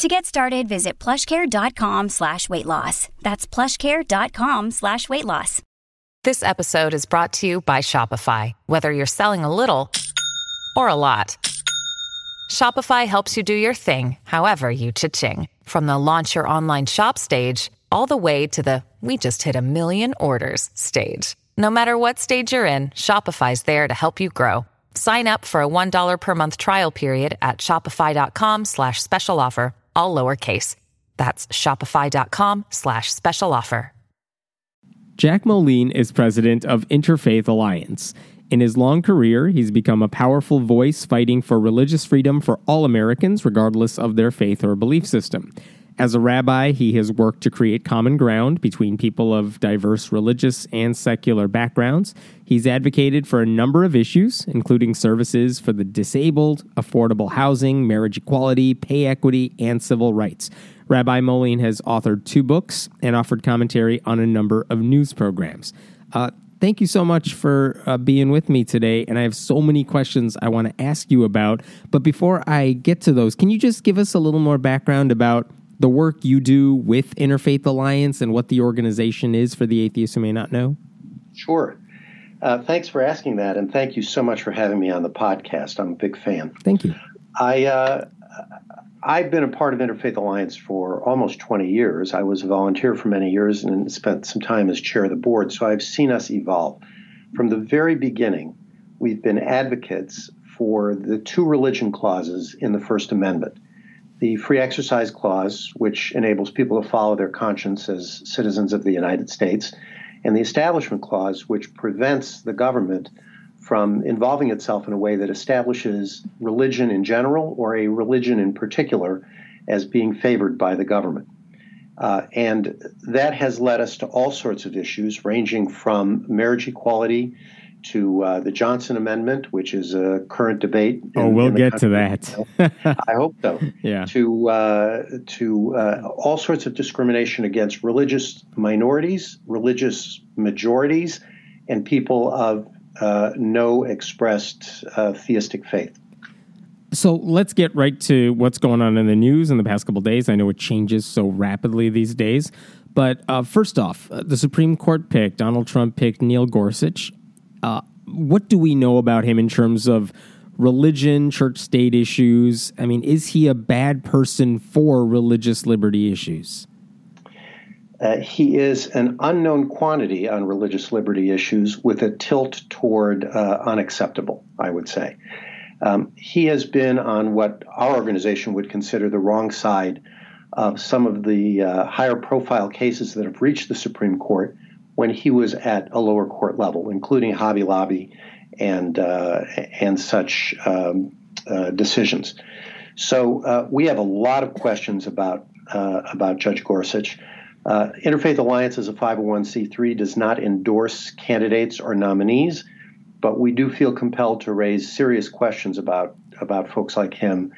To get started, visit plushcare.com slash weight loss. That's plushcare.com slash weight loss. This episode is brought to you by Shopify. Whether you're selling a little or a lot, Shopify helps you do your thing, however you cha-ching. From the launch your online shop stage, all the way to the we just hit a million orders stage. No matter what stage you're in, Shopify's there to help you grow. Sign up for a $1 per month trial period at shopify.com slash special offer, all lowercase. That's shopify.com slash special offer. Jack Moline is president of Interfaith Alliance. In his long career, he's become a powerful voice fighting for religious freedom for all Americans, regardless of their faith or belief system. As a rabbi, he has worked to create common ground between people of diverse religious and secular backgrounds. He's advocated for a number of issues, including services for the disabled, affordable housing, marriage equality, pay equity, and civil rights. Rabbi Moline has authored two books and offered commentary on a number of news programs. Uh, thank you so much for uh, being with me today. And I have so many questions I want to ask you about. But before I get to those, can you just give us a little more background about the work you do with Interfaith Alliance and what the organization is for the atheists who may not know? Sure. Uh, thanks for asking that, and thank you so much for having me on the podcast. I'm a big fan. Thank you. I uh, I've been a part of Interfaith Alliance for almost 20 years. I was a volunteer for many years and spent some time as chair of the board. So I've seen us evolve. From the very beginning, we've been advocates for the two religion clauses in the First Amendment the Free Exercise Clause, which enables people to follow their conscience as citizens of the United States, and the Establishment Clause, which prevents the government from involving itself in a way that establishes religion in general or a religion in particular as being favored by the government. Uh, and that has led us to all sorts of issues, ranging from marriage equality to uh, the Johnson Amendment, which is a current debate. Oh, we'll get country. to that. I hope so. Yeah. To uh, to uh, all sorts of discrimination against religious minorities, religious majorities, and people of uh, no expressed uh, theistic faith. So let's get right to what's going on in the news in the past couple days. I know it changes so rapidly these days. But uh, first off, the Supreme Court picked, Donald Trump picked Neil Gorsuch uh, what do we know about him in terms of religion, church state issues? I mean, is he a bad person for religious liberty issues? Uh, he is an unknown quantity on religious liberty issues with a tilt toward uh, unacceptable, I would say. Um, he has been on what our organization would consider the wrong side of some of the uh, higher profile cases that have reached the Supreme Court when he was at a lower court level, including Hobby Lobby and uh, and such um, uh, decisions. So uh, we have a lot of questions about uh, about Judge Gorsuch. Uh, Interfaith Alliance as a 501c3 does not endorse candidates or nominees, but we do feel compelled to raise serious questions about about folks like him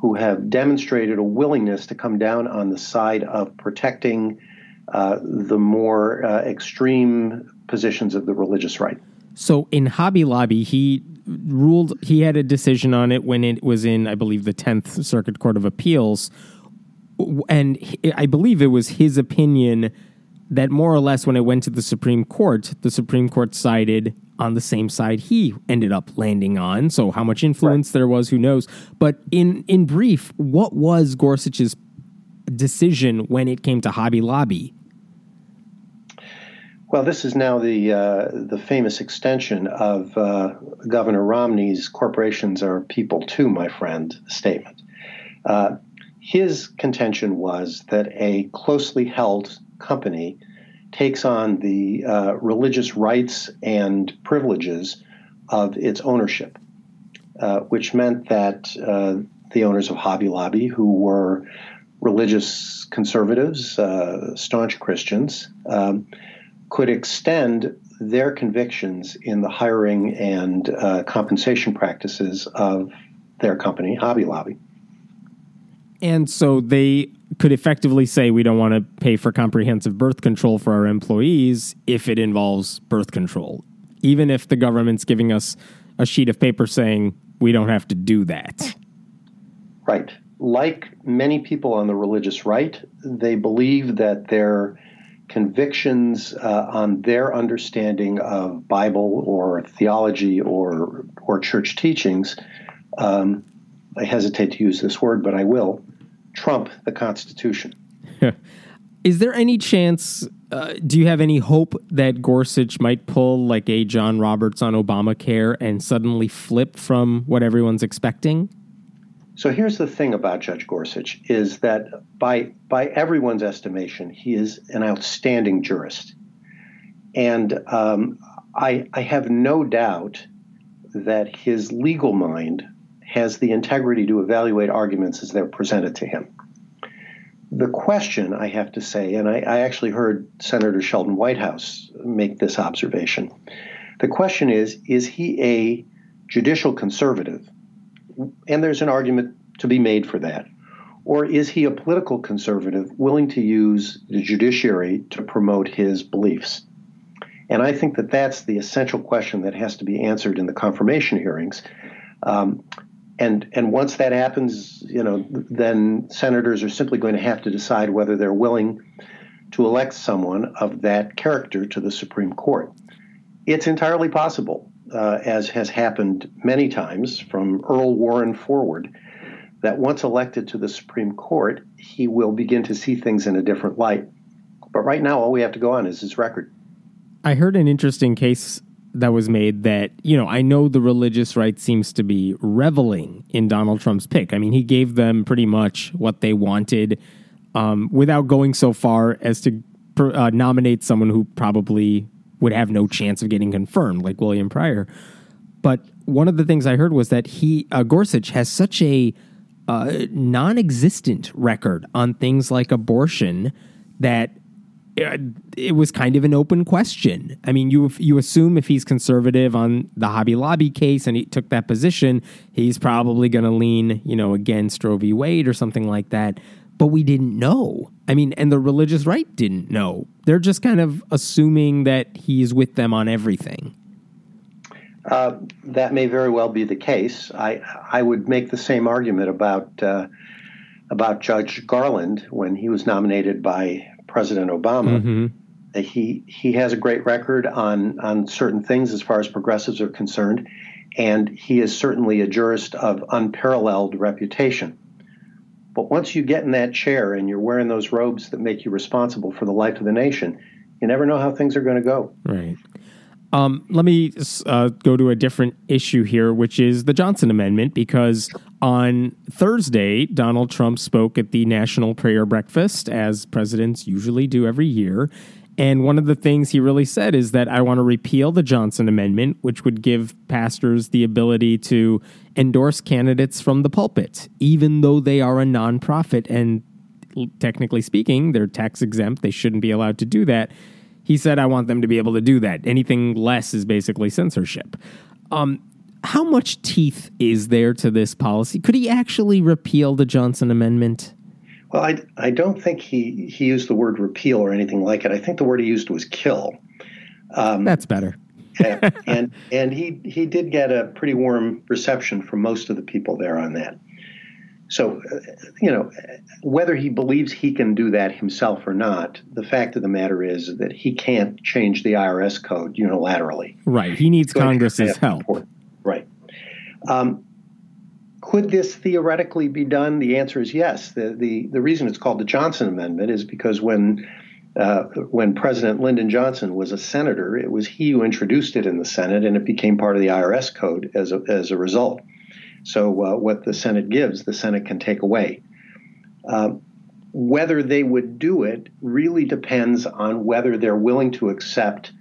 who have demonstrated a willingness to come down on the side of protecting uh, the more uh, extreme positions of the religious right. So in Hobby Lobby, he ruled he had a decision on it when it was in, I believe, the Tenth Circuit Court of Appeals, and I believe it was his opinion that more or less when it went to the Supreme Court, the Supreme Court sided on the same side he ended up landing on. So how much influence right. there was, who knows? But in in brief, what was Gorsuch's decision when it came to Hobby Lobby? Well, this is now the uh, the famous extension of uh, Governor Romney's "corporations are people too, my friend" statement. Uh, his contention was that a closely held company takes on the uh, religious rights and privileges of its ownership, uh, which meant that uh, the owners of Hobby Lobby, who were religious conservatives, staunch Christians. Um, could extend their convictions in the hiring and uh, compensation practices of their company, Hobby Lobby. And so they could effectively say we don't want to pay for comprehensive birth control for our employees if it involves birth control, even if the government's giving us a sheet of paper saying we don't have to do that. Right. Like many people on the religious right, they believe that their convictions uh, on their understanding of Bible or theology or or church teachings. Um, I hesitate to use this word, but I will trump the Constitution. Is there any chance? Uh, do you have any hope that Gorsuch might pull like a John Roberts on Obamacare and suddenly flip from what everyone's expecting? So here's the thing about Judge Gorsuch is that by by everyone's estimation, he is an outstanding jurist, and um, I, I have no doubt that his legal mind has the integrity to evaluate arguments as they're presented to him. The question, I have to say, and I, I actually heard Senator Sheldon Whitehouse make this observation. The question is is he a judicial conservative? And there's an argument to be made for that. Or is he a political conservative willing to use the judiciary to promote his beliefs? And I think that that's the essential question that has to be answered in the confirmation hearings. Um, and and once that happens, you know, then senators are simply going to have to decide whether they're willing to elect someone of that character to the Supreme Court. It's entirely possible, uh, as has happened many times from Earl Warren forward, that once elected to the Supreme Court, he will begin to see things in a different light. But right now, all we have to go on is his record. I heard an interesting case that was made that, you know, I know the religious right seems to be reveling in Donald Trump's pick. I mean, he gave them pretty much what they wanted um, without going so far as to uh, nominate someone who probably would have no chance of getting confirmed, like William Pryor. But one of the things I heard was that he, uh, Gorsuch, has such a uh, non existent record on things like abortion that uh, it was kind of an open question. I mean, you you assume if he's conservative on the Hobby Lobby case and he took that position, he's probably going to lean, you know, against Roe v. Wade or something like that. But we didn't know. I mean, and the religious right didn't know. They're just kind of assuming that he's with them on everything. Uh, that may very well be the case. I I would make the same argument about uh, about Judge Garland when he was nominated by President Obama. Mm-hmm. He he has a great record on on certain things as far as progressives are concerned, and he is certainly a jurist of unparalleled reputation. But once you get in that chair and you're wearing those robes that make you responsible for the life of the nation, you never know how things are going to go. Right. Um, let me uh, go to a different issue here, which is the Johnson Amendment, because on Thursday, Donald Trump spoke at the National Prayer Breakfast, as presidents usually do every year. And one of the things he really said is that I want to repeal the Johnson Amendment, which would give pastors the ability to endorse candidates from the pulpit, even though they are a nonprofit. And technically speaking, they're tax exempt. They shouldn't be allowed to do that he said, I want them to be able to do that. Anything less is basically censorship. Um, how much teeth is there to this policy? Could he actually repeal the Johnson Amendment? Well, I, I don't think he, he used the word repeal or anything like it. I think the word he used was kill. Um, That's better. and and he he did get a pretty warm reception from most of the people there on that. So, uh, you know, whether he believes he can do that himself or not, the fact of the matter is that he can't change the IRS code unilaterally. Right. He needs Congress's help. Right. Um, could this theoretically be done? The answer is yes. The, the, the reason it's called the Johnson Amendment is because when uh, when President Lyndon Johnson was a senator, it was he who introduced it in the Senate, and it became part of the IRS code as a, as a result. So uh, what the Senate gives, the Senate can take away. Uh, whether they would do it really depends on whether they're willing to accept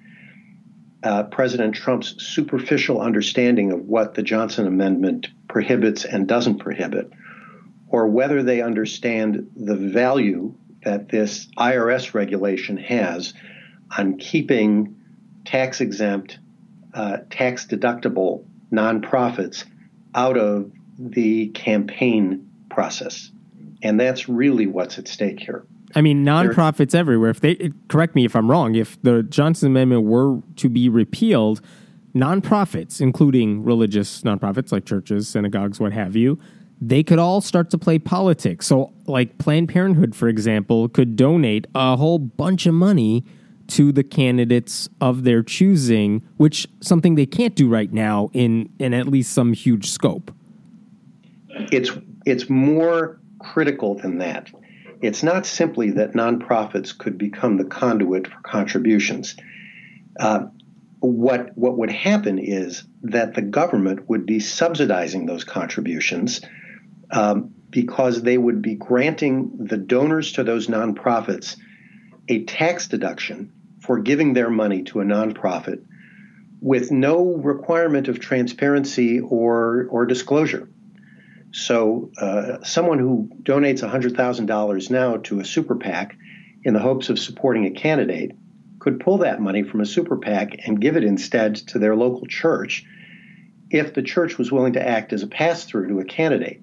uh, President Trump's superficial understanding of what the Johnson Amendment prohibits and doesn't prohibit, or whether they understand the value that this IRS regulation has on keeping tax exempt, uh, tax deductible nonprofits out of the campaign process. And that's really what's at stake here. I mean, nonprofits They're, everywhere. If they correct me if I'm wrong, if the Johnson Amendment were to be repealed, nonprofits, including religious nonprofits like churches, synagogues, what have you, they could all start to play politics. So, like Planned Parenthood, for example, could donate a whole bunch of money to the candidates of their choosing, which something they can't do right now in in at least some huge scope. It's it's more critical than that. It's not simply that nonprofits could become the conduit for contributions. Uh, what what would happen is that the government would be subsidizing those contributions um, because they would be granting the donors to those nonprofits a tax deduction for giving their money to a nonprofit with no requirement of transparency or, or disclosure. So, uh, someone who donates $100,000 now to a super PAC in the hopes of supporting a candidate could pull that money from a super PAC and give it instead to their local church if the church was willing to act as a pass through to a candidate.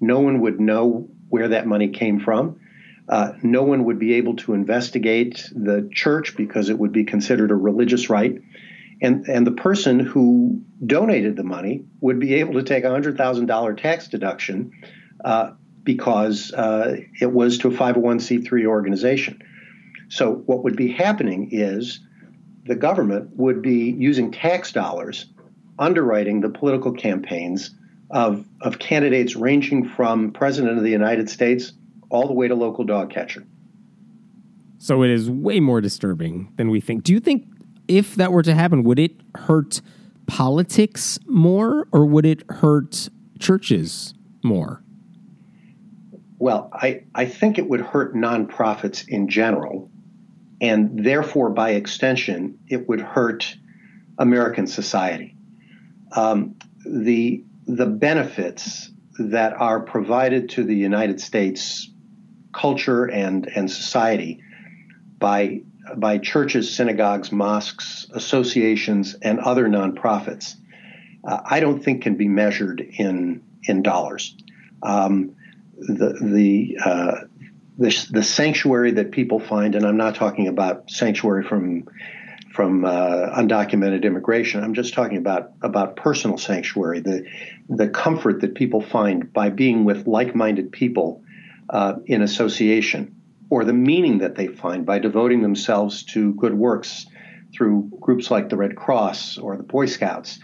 No one would know where that money came from. Uh, no one would be able to investigate the church because it would be considered a religious right. And, and the person who donated the money would be able to take a $100,000 tax deduction uh, because uh, it was to a 501c3 organization. So, what would be happening is the government would be using tax dollars underwriting the political campaigns of, of candidates ranging from President of the United States all the way to local dog catcher. So it is way more disturbing than we think. Do you think if that were to happen, would it hurt politics more or would it hurt churches more? Well, I, I think it would hurt nonprofits in general, and therefore, by extension, it would hurt American society. Um, the the benefits that are provided to the United States culture and, and society by, by churches, synagogues, mosques, associations, and other nonprofits, uh, I don't think can be measured in, in dollars. Um, the, the, uh, the, the sanctuary that people find, and I'm not talking about sanctuary from from uh, undocumented immigration. I'm just talking about about personal sanctuary, the the comfort that people find by being with like-minded people uh, in association, or the meaning that they find by devoting themselves to good works through groups like the Red Cross or the Boy Scouts,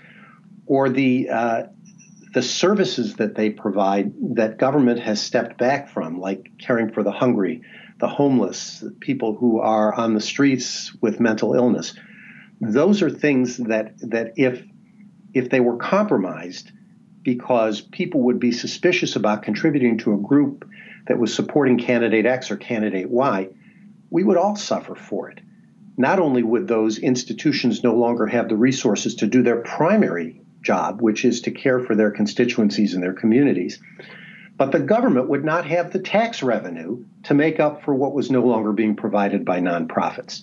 or the uh, the services that they provide that government has stepped back from, like caring for the hungry, the homeless, people who are on the streets with mental illness. Those are things that that if if they were compromised because people would be suspicious about contributing to a group that was supporting candidate X or candidate Y, we would all suffer for it. Not only would those institutions no longer have the resources to do their primary job, which is to care for their constituencies and their communities, but the government would not have the tax revenue to make up for what was no longer being provided by nonprofits.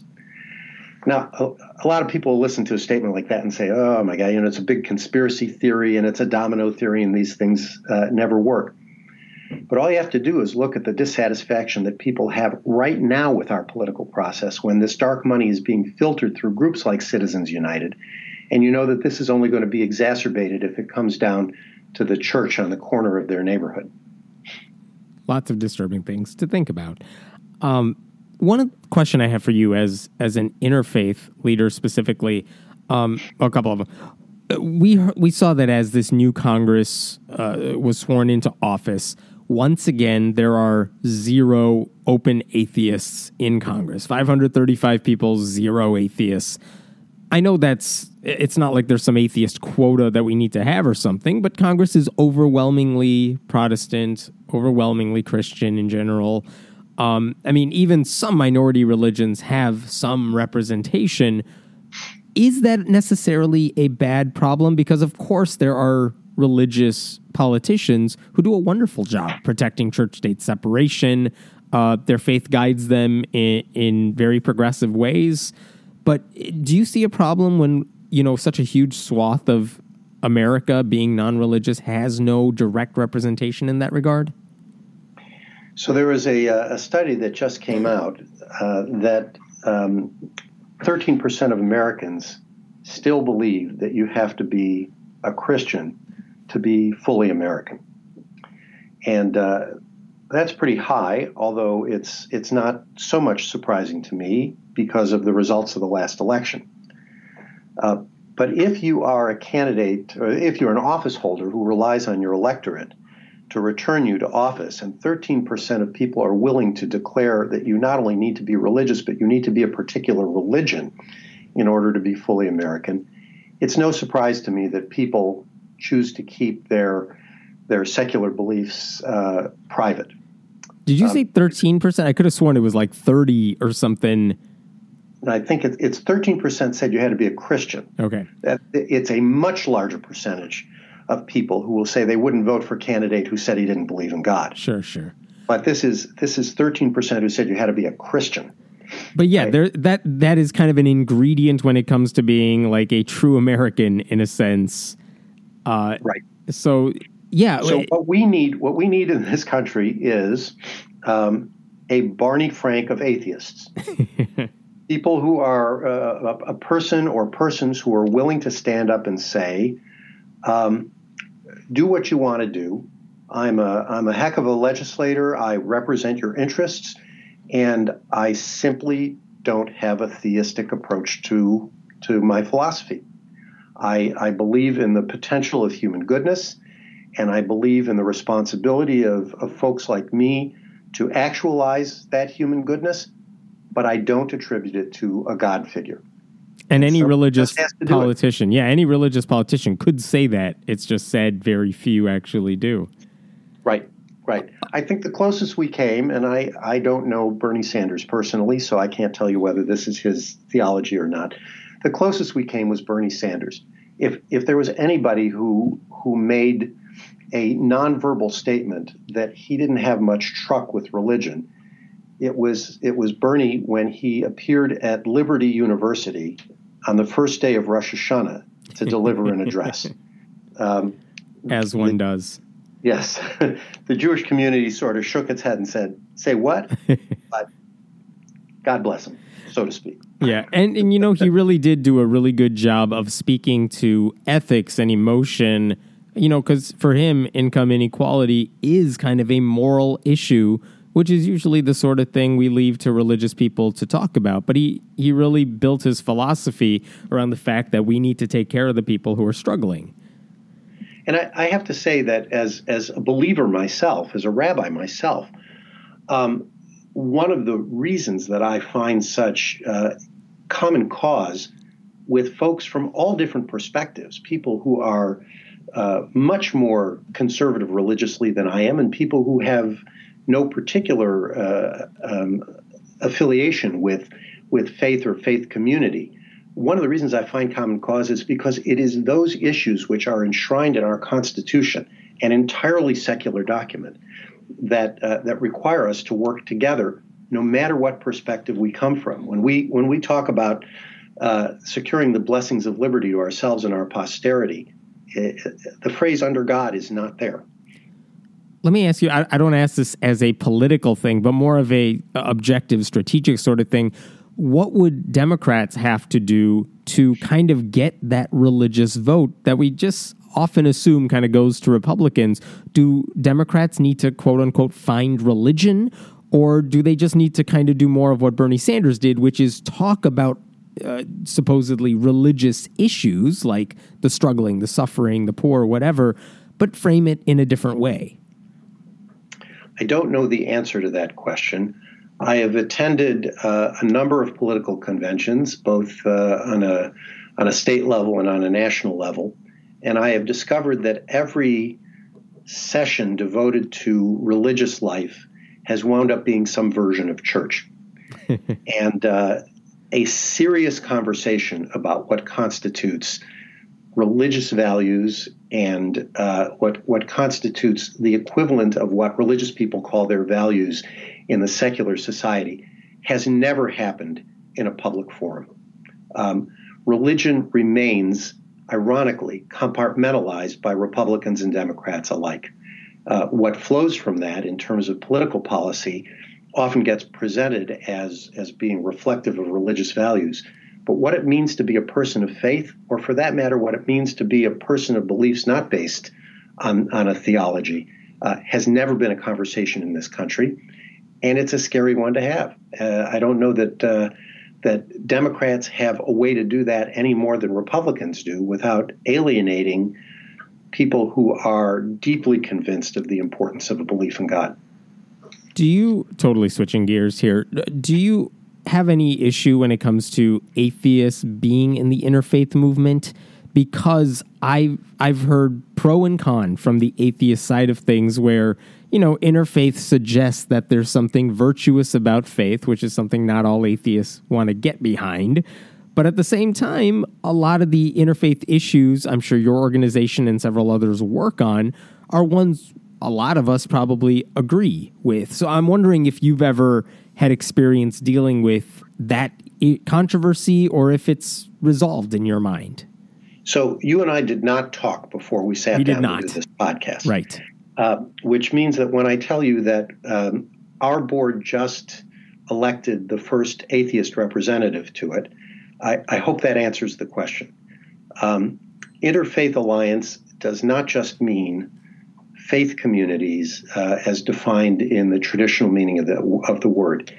Now, a, lot of people listen to a statement like that and say, oh my God, you know, it's a big conspiracy theory and it's a domino theory and these things uh, never work. But all you have to do is look at the dissatisfaction that people have right now with our political process when this dark money is being filtered through groups like Citizens United. And you know that this is only going to be exacerbated if it comes down to the church on the corner of their neighborhood lots of disturbing things to think about. Um, one question I have for you as as an interfaith leader specifically, um, a couple of them. We we saw that as this new Congress uh, was sworn into office, once again there are zero open atheists in Congress. Five hundred thirty-five people, zero atheists. I know that's it's not like there's some atheist quota that we need to have or something, but Congress is overwhelmingly Protestant, overwhelmingly Christian in general. Um, I mean, even some minority religions have some representation. Is that necessarily a bad problem? Because, of course, there are religious politicians who do a wonderful job protecting church state separation. Uh, their faith guides them in, in very progressive ways. But do you see a problem when you know such a huge swath of America being non-religious has no direct representation in that regard? So there was a, uh, a study that just came out uh, that um, 13% of Americans still believe that you have to be a Christian to be fully American. And uh, that's pretty high, although it's, it's not so much surprising to me because of the results of the last election. Uh, but if you are a candidate, or if you're an office holder who relies on your electorate to return you to office, and 13% of people are willing to declare that you not only need to be religious, but you need to be a particular religion in order to be fully American, it's no surprise to me that people choose to keep their their secular beliefs uh, private. Did you um, say 13%? I could have sworn it was like 30 or something I think it's 13% said you had to be a Christian. Okay. It's a much larger percentage of people who will say they wouldn't vote for a candidate who said he didn't believe in God. Sure, sure. But this is this is 13% who said you had to be a Christian. But yeah, right? there that that is kind of an ingredient when it comes to being like a true American in a sense. Uh, right. So yeah. So what we need, what we need in this country is um, a Barney Frank of atheists. people who are uh, a person or persons who are willing to stand up and say, um, "Do what you want to do. I'm a I'm a heck of a legislator. I represent your interests, and I simply don't have a theistic approach to to my philosophy. I, I believe in the potential of human goodness, and I believe in the responsibility of, of folks like me to actualize that human goodness." But I don't attribute it to a God figure. And any so religious politician, yeah, any religious politician could say that. It's just said very few actually do. Right, right. I think the closest we came, and I, I don't know Bernie Sanders personally, so I can't tell you whether this is his theology or not. The closest we came was Bernie Sanders. If if there was anybody who who made a nonverbal statement that he didn't have much truck with religion, it was it was Bernie when he appeared at Liberty University on the first day of Rosh Hashanah to deliver an address. Um, As one the, does. Yes, the Jewish community sort of shook its head and said, "Say what?" but God bless him, so to speak. Yeah, and and you know he really did do a really good job of speaking to ethics and emotion. You know, because for him, income inequality is kind of a moral issue which is usually the sort of thing we leave to religious people to talk about. But he, he really built his philosophy around the fact that we need to take care of the people who are struggling. And I, I have to say that as, as a believer myself, as a rabbi myself, um, one of the reasons that I find such uh, common cause with folks from all different perspectives, people who are uh, much more conservative religiously than I am, and people who have no particular uh, um, affiliation with with faith or faith community. One of the reasons I find common cause is because it is those issues which are enshrined in our Constitution, an entirely secular document, that uh, that require us to work together, no matter what perspective we come from. When we when we talk about uh, securing the blessings of liberty to ourselves and our posterity, it, the phrase "under God" is not there let me ask you I, I, don't ask this as a political thing but more of a objective strategic sort of thing. What would democrats have to do to kind of get that religious vote that we just often assume kind of goes to republicans? Do democrats need to quote unquote find religion or do they just need to kind of do more of what bernie sanders did which is talk about uh, supposedly religious issues like the struggling the suffering the poor whatever but frame it in a different way I don't know the answer to that question. I have attended uh, a number of political conventions, both uh, on a on a state level and on a national level, and I have discovered that every session devoted to religious life has wound up being some version of church, and uh, a serious conversation about what constitutes religious values and uh, what what constitutes the equivalent of what religious people call their values in the secular society has never happened in a public forum. Um, religion remains, ironically, compartmentalized by Republicans and Democrats alike. Uh, what flows from that in terms of political policy often gets presented as, as being reflective of religious values. But what it means to be a person of faith, or for that matter, what it means to be a person of beliefs not based on, on a theology, uh, has never been a conversation in this country. And it's a scary one to have. Uh, I don't know that uh, that Democrats have a way to do that any more than Republicans do without alienating people who are deeply convinced of the importance of a belief in God. Do you, totally switching gears here, do you have any issue when it comes to atheists being in the interfaith movement? Because I've, I've heard pro and con from the atheist side of things where, you know, interfaith suggests that there's something virtuous about faith, which is something not all atheists want to get behind. But at the same time, a lot of the interfaith issues I'm sure your organization and several others work on are ones a lot of us probably agree with. So I'm wondering if you've ever had experience dealing with that controversy or if it's resolved in your mind. So you and I did not talk before we sat we down to do this podcast, right? Uh, which means that when I tell you that um, our board just elected the first atheist representative to it, I, I hope that answers the question. Um, Interfaith Alliance does not just mean faith communities uh, as defined in the traditional meaning of the, of the word.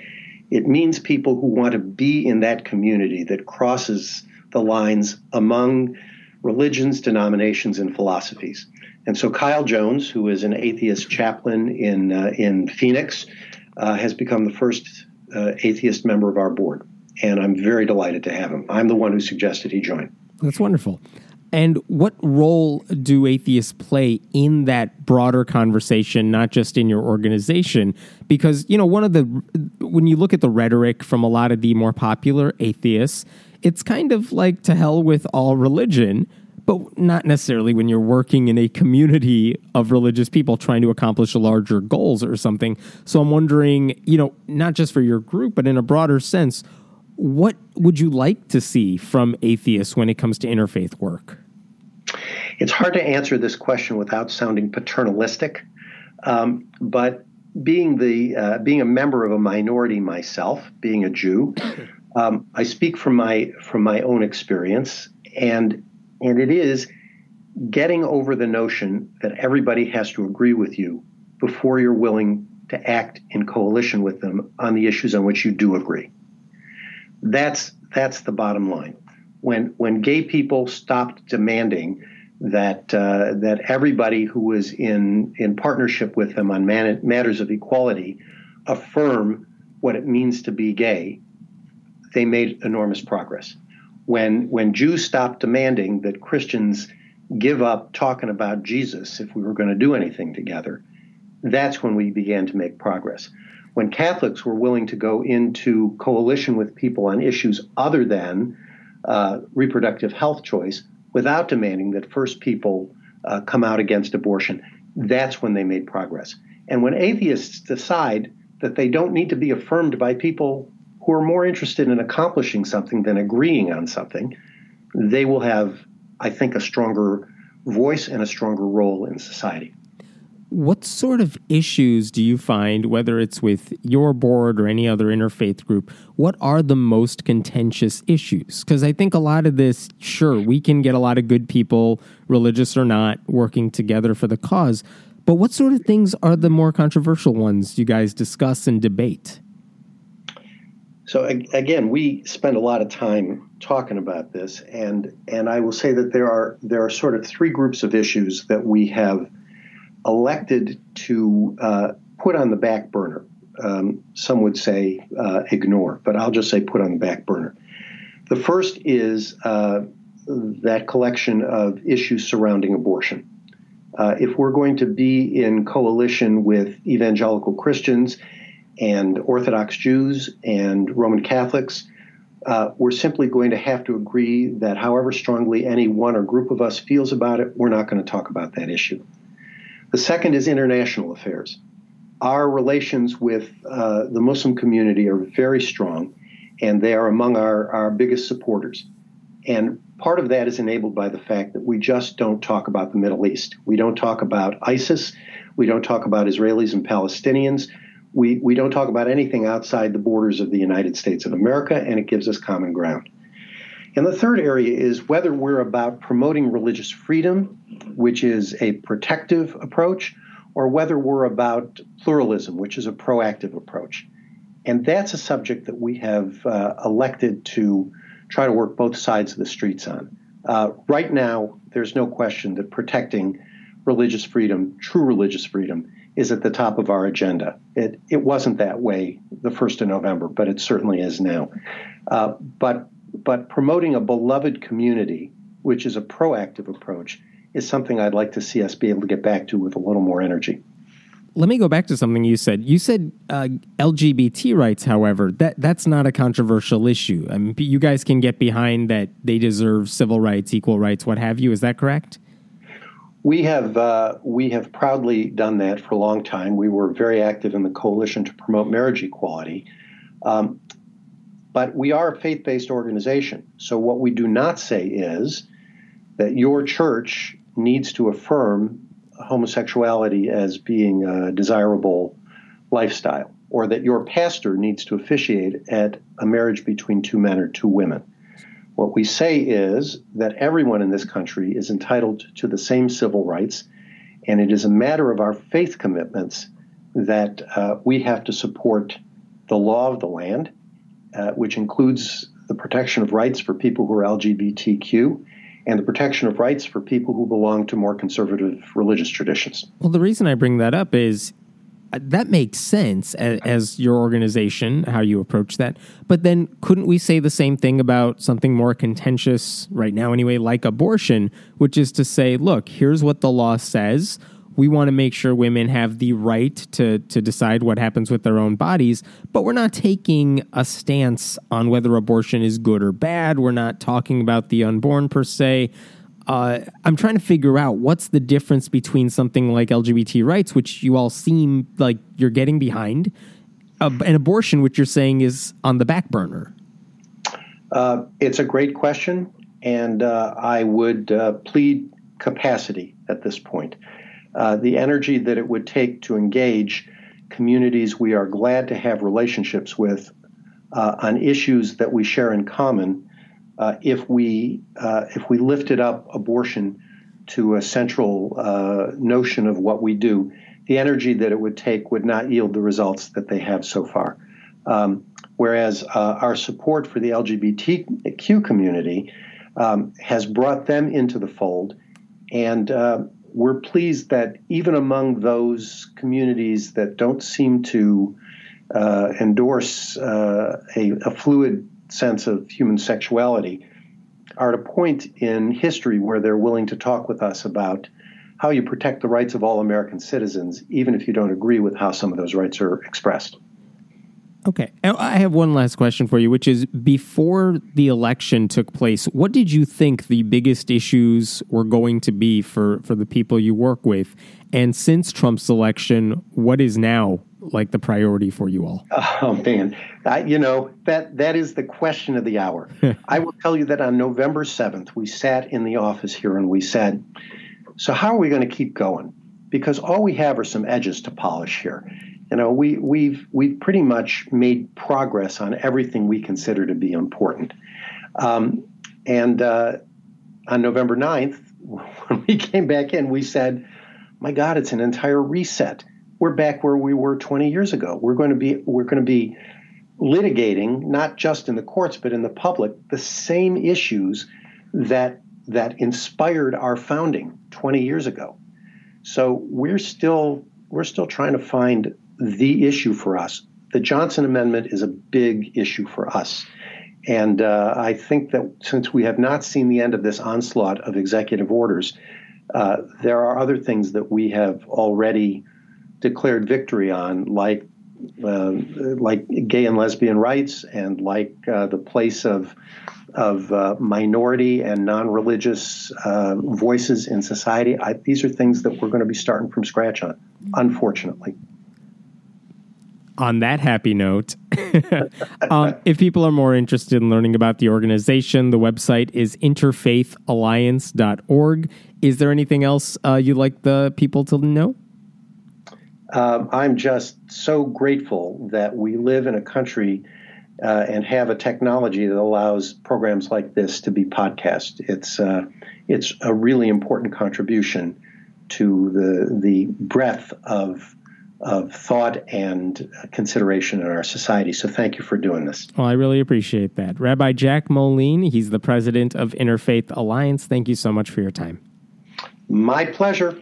It means people who want to be in that community that crosses the lines among religions, denominations, and philosophies. And so Kyle Jones, who is an atheist chaplain in, uh, in Phoenix, uh, has become the first uh, atheist member of our board. And I'm very delighted to have him. I'm the one who suggested he join. That's wonderful. And what role do atheists play in that broader conversation, not just in your organization? Because, you know, one of the, when you look at the rhetoric from a lot of the more popular atheists, it's kind of like to hell with all religion, but not necessarily when you're working in a community of religious people trying to accomplish larger goals or something. So I'm wondering, you know, not just for your group, but in a broader sense, what would you like to see from atheists when it comes to interfaith work? It's hard to answer this question without sounding paternalistic, um, but being the uh, being a member of a minority myself, being a Jew, um, I speak from my from my own experience, and and it is getting over the notion that everybody has to agree with you before you're willing to act in coalition with them on the issues on which you do agree. That's that's the bottom line. When when gay people stopped demanding that uh, that everybody who was in in partnership with them on man- matters of equality affirm what it means to be gay, they made enormous progress. When when Jews stopped demanding that Christians give up talking about Jesus if we were going to do anything together, that's when we began to make progress when Catholics were willing to go into coalition with people on issues other than uh, reproductive health choice without demanding that first people uh, come out against abortion, that's when they made progress. And when atheists decide that they don't need to be affirmed by people who are more interested in accomplishing something than agreeing on something, they will have, I think, a stronger voice and a stronger role in society. What sort of issues do you find, whether it's with your board or any other interfaith group, what are the most contentious issues? Because I think a lot of this, sure, we can get a lot of good people, religious or not, working together for the cause. But what sort of things are the more controversial ones you guys discuss and debate? So again, we spend a lot of time talking about this, and and I will say that there are there are sort of three groups of issues that we have elected to uh, put on the back burner. Um, some would say uh, ignore, but I'll just say put on the back burner. The first is uh, that collection of issues surrounding abortion. Uh, if we're going to be in coalition with evangelical Christians and Orthodox Jews and Roman Catholics, uh, we're simply going to have to agree that however strongly any one or group of us feels about it, we're not going to talk about that issue. The second is international affairs. Our relations with uh, the Muslim community are very strong, and they are among our, our biggest supporters. And part of that is enabled by the fact that we just don't talk about the Middle East. We don't talk about ISIS. We don't talk about Israelis and Palestinians. We, we don't talk about anything outside the borders of the United States of America, and it gives us common ground. And the third area is whether we're about promoting religious freedom, which is a protective approach, or whether we're about pluralism, which is a proactive approach. And that's a subject that we have uh, elected to try to work both sides of the streets on. Uh, right now, there's no question that protecting religious freedom, true religious freedom, is at the top of our agenda. It, it wasn't that way the 1st of November, but it certainly is now. Uh, but, but promoting a beloved community, which is a proactive approach, is something I'd like to see us be able to get back to with a little more energy let me go back to something you said. You said uh, LGBT rights, however, that that's not a controversial issue. I mean, you guys can get behind that they deserve civil rights, equal rights, what have you. Is that correct? We have uh, we have proudly done that for a long time. We were very active in the coalition to promote marriage equality, um, but we are a faith-based organization. So what we do not say is that your church needs to affirm homosexuality as being a desirable lifestyle, or that your pastor needs to officiate at a marriage between two men or two women. What we say is that everyone in this country is entitled to the same civil rights, and it is a matter of our faith commitments that uh, we have to support the law of the land, uh, which includes the protection of rights for people who are LGBTQ and the protection of rights for people who belong to more conservative religious traditions. Well, the reason I bring that up is uh, that makes sense as, as, your organization, how you approach that. But then couldn't we say the same thing about something more contentious right now, anyway, like abortion, which is to say, look, here's what the law says we want to make sure women have the right to to decide what happens with their own bodies, but we're not taking a stance on whether abortion is good or bad. We're not talking about the unborn per se. Uh, I'm trying to figure out what's the difference between something like LGBT rights, which you all seem like you're getting behind, uh, and abortion, which you're saying is on the back burner. Uh, it's a great question, and uh, I would uh, plead capacity at this point. Uh, the energy that it would take to engage communities we are glad to have relationships with uh, on issues that we share in common. Uh, if we uh, if we lifted up abortion to a central uh, notion of what we do, the energy that it would take would not yield the results that they have so far. Um, whereas our support for the LGBTQ community um, has brought them into the fold, and we're pleased that even among those communities that don't seem to uh, endorse uh, a, a, fluid sense of human sexuality are at a point in history where they're willing to talk with us about how you protect the rights of all American citizens, even if you don't agree with how some of those rights are expressed. Okay. I have one last question for you, which is before the election took place, what did you think the biggest issues were going to be for, for the people you work with? And since Trump's election, what is now like the priority for you all? Oh man, I, you know that that is the question of the hour. I will tell you that on November seventh, we sat in the office here and we said, "So how are we going to keep going?" Because all we have are some edges to polish here you know, we, we've we've pretty much made progress on everything we consider to be important. Um, and uh, on November 9th, when we came back in, we said, "My God, it's an entire reset. We're back where we were 20 years ago. We're going to be we're going to be litigating not just in the courts but in the public the same issues that that inspired our founding 20 years ago. So we're still we're still trying to find the issue for us. The Johnson Amendment is a big issue for us. And uh, I think that since we have not seen the end of this onslaught of executive orders, uh, there are other things that we have already declared victory on, like uh, like gay and lesbian rights, and like uh, the place of of uh, minority and non-religious uh, voices in society. I, these are things that we're going to be starting from scratch on, unfortunately. On that happy note, um, if people are more interested in learning about the organization, the website is interfaithalliance.org. Is there anything else uh, you'd like the people to know? Um, I'm just so grateful that we live in a country uh, and have a technology that allows programs like this to be podcast. It's uh, it's a really important contribution to the the breadth of of thought and consideration in our society. So thank you for doing this. Well, I really appreciate that. Rabbi Jack Moline, he's the president of Interfaith Alliance. Thank you so much for your time. My pleasure.